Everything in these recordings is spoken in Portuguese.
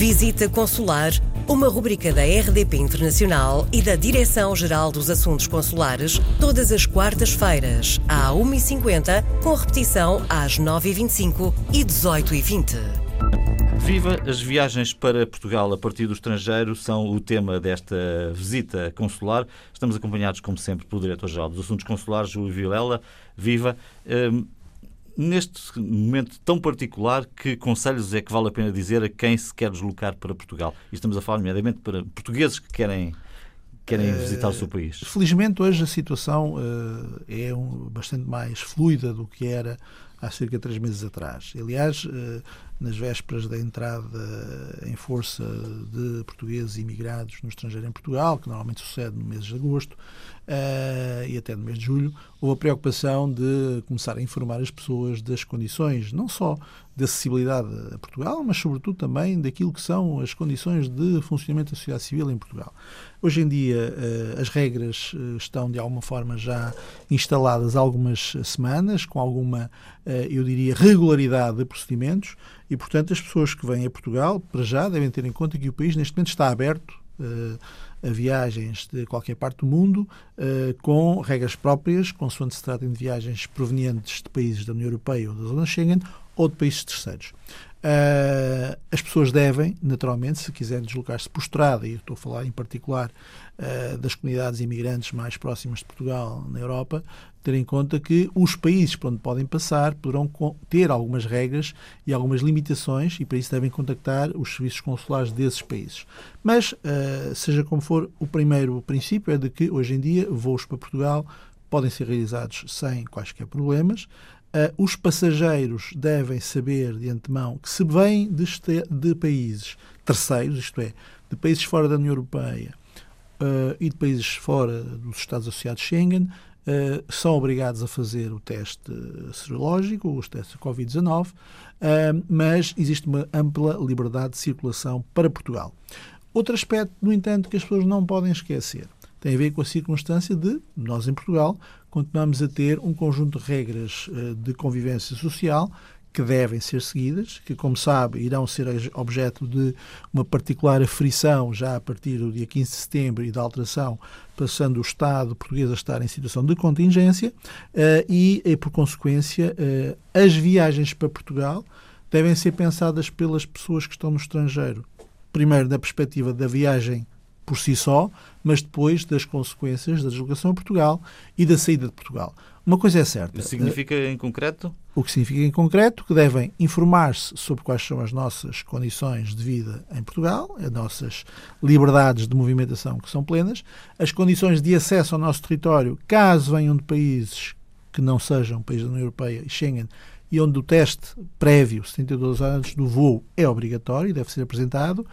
Visita Consular, uma rubrica da RDP Internacional e da Direção-Geral dos Assuntos Consulares, todas as quartas-feiras, à 1h50, com repetição às 9h25 e 18h20. Viva! As viagens para Portugal a partir do estrangeiro são o tema desta visita consular. Estamos acompanhados, como sempre, pelo Diretor-Geral dos Assuntos Consulares, Júlio Vilela. Viva! Hum, neste momento tão particular, que conselhos é que vale a pena dizer a quem se quer deslocar para Portugal? E estamos a falar, nomeadamente, para portugueses que querem querem visitar o seu país? Felizmente, hoje a situação uh, é um, bastante mais fluida do que era há cerca de três meses atrás. Aliás, uh, nas vésperas da entrada em força de portugueses imigrados no estrangeiro em Portugal, que normalmente sucede no mês de agosto uh, e até no mês de julho, houve a preocupação de começar a informar as pessoas das condições, não só de acessibilidade a Portugal, mas sobretudo também daquilo que são as condições de funcionamento da sociedade civil em Portugal. Hoje em dia uh, as regras estão de alguma forma já instaladas há algumas semanas, com alguma, eu diria, regularidade de procedimentos e, portanto, as pessoas que vêm a Portugal, para já, devem ter em conta que o país neste momento está aberto uh, a viagens de qualquer parte do mundo, uh, com regras próprias, consoante se tratem de viagens provenientes de países da União Europeia ou da Zona Schengen ou de países terceiros. Uh, as pessoas devem, naturalmente, se quiserem deslocar-se por estrada, e estou a falar em particular uh, das comunidades imigrantes mais próximas de Portugal na Europa, ter em conta que os países por onde podem passar poderão ter algumas regras e algumas limitações e para isso devem contactar os serviços consulares desses países. Mas, uh, seja como for, o primeiro princípio é de que hoje em dia voos para Portugal podem ser realizados sem quaisquer problemas. Uh, os passageiros devem saber de antemão que se vêm de, de, países terceiros, isto é, de países fora da União Europeia uh, e de países fora dos Estados Associados Schengen, uh, são obrigados a fazer o teste serológico, os testes de Covid-19, mas existe uma ampla liberdade de circulação para Portugal. Outro aspecto, no entanto, que as pessoas não podem esquecer tem a ver com a circunstância de nós, em Portugal, continuamos a ter um conjunto de regras eh, de convivência social que devem ser seguidas, que, como sabe, irão ser objeto de uma particular aflição já a partir do dia 15 de setembro e da alteração, passando o Estado português a estar em situação de contingência eh, e, por consequência, eh, as viagens para Portugal devem ser pensadas pelas pessoas que estão no estrangeiro. Primeiro, na perspectiva da viagem por si só, mas depois das consequências da deslocação a Portugal e da saída de Portugal. Uma coisa é certa. Isso significa em concreto? O que significa em concreto que devem informar-se sobre quais são as nossas condições de vida em Portugal, as nossas liberdades de movimentação que são plenas, as condições de acesso ao nosso território, caso venham de países que não sejam países da União Europeia e Schengen, e onde o teste prévio, 72 horas antes do voo, é obrigatório e deve ser apresentado.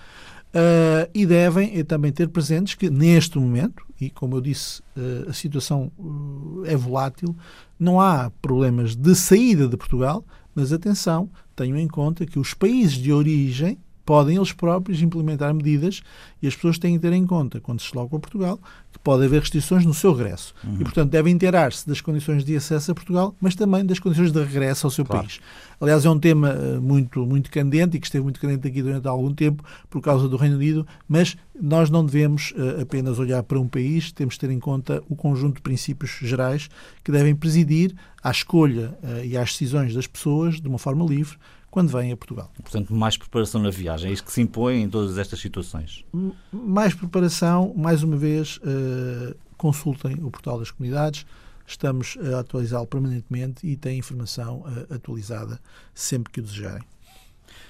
Uh, e devem também ter presentes que, neste momento, e como eu disse, uh, a situação uh, é volátil, não há problemas de saída de Portugal, mas atenção, tenham em conta que os países de origem podem eles próprios implementar medidas e as pessoas têm que ter em conta, quando se deslocam a Portugal, que pode haver restrições no seu regresso. Uhum. E, portanto, devem inteirar-se das condições de acesso a Portugal, mas também das condições de regresso ao seu claro. país. Aliás, é um tema eh, muito, muito candente e que esteve muito candente aqui durante algum tempo por causa do Reino Unido, mas nós não devemos uh, apenas olhar para um país, temos de ter em conta o conjunto de princípios gerais que devem presidir à escolha uh, e às decisões das pessoas de uma forma livre quando vêm a Portugal. Portanto, mais preparação na viagem, é isto que se impõe em todas estas situações? Mais preparação, mais uma vez, uh, consultem o portal das comunidades, estamos a atualizá-lo permanentemente e tem informação uh, atualizada sempre que o desejarem.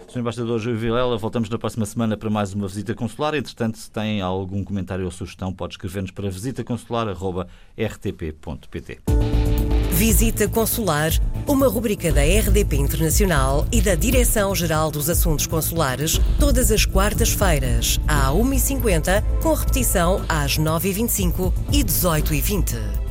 Sr. Embaixador Júlio Vilela, voltamos na próxima semana para mais uma visita consular. Entretanto, se tem algum comentário ou sugestão, pode escrever-nos para visitaconsular.rtp.pt. Visita Consular, uma rubrica da RDP Internacional e da Direção-Geral dos Assuntos Consulares, todas as quartas-feiras, à 1h50, com repetição às 9h25 e 18h20.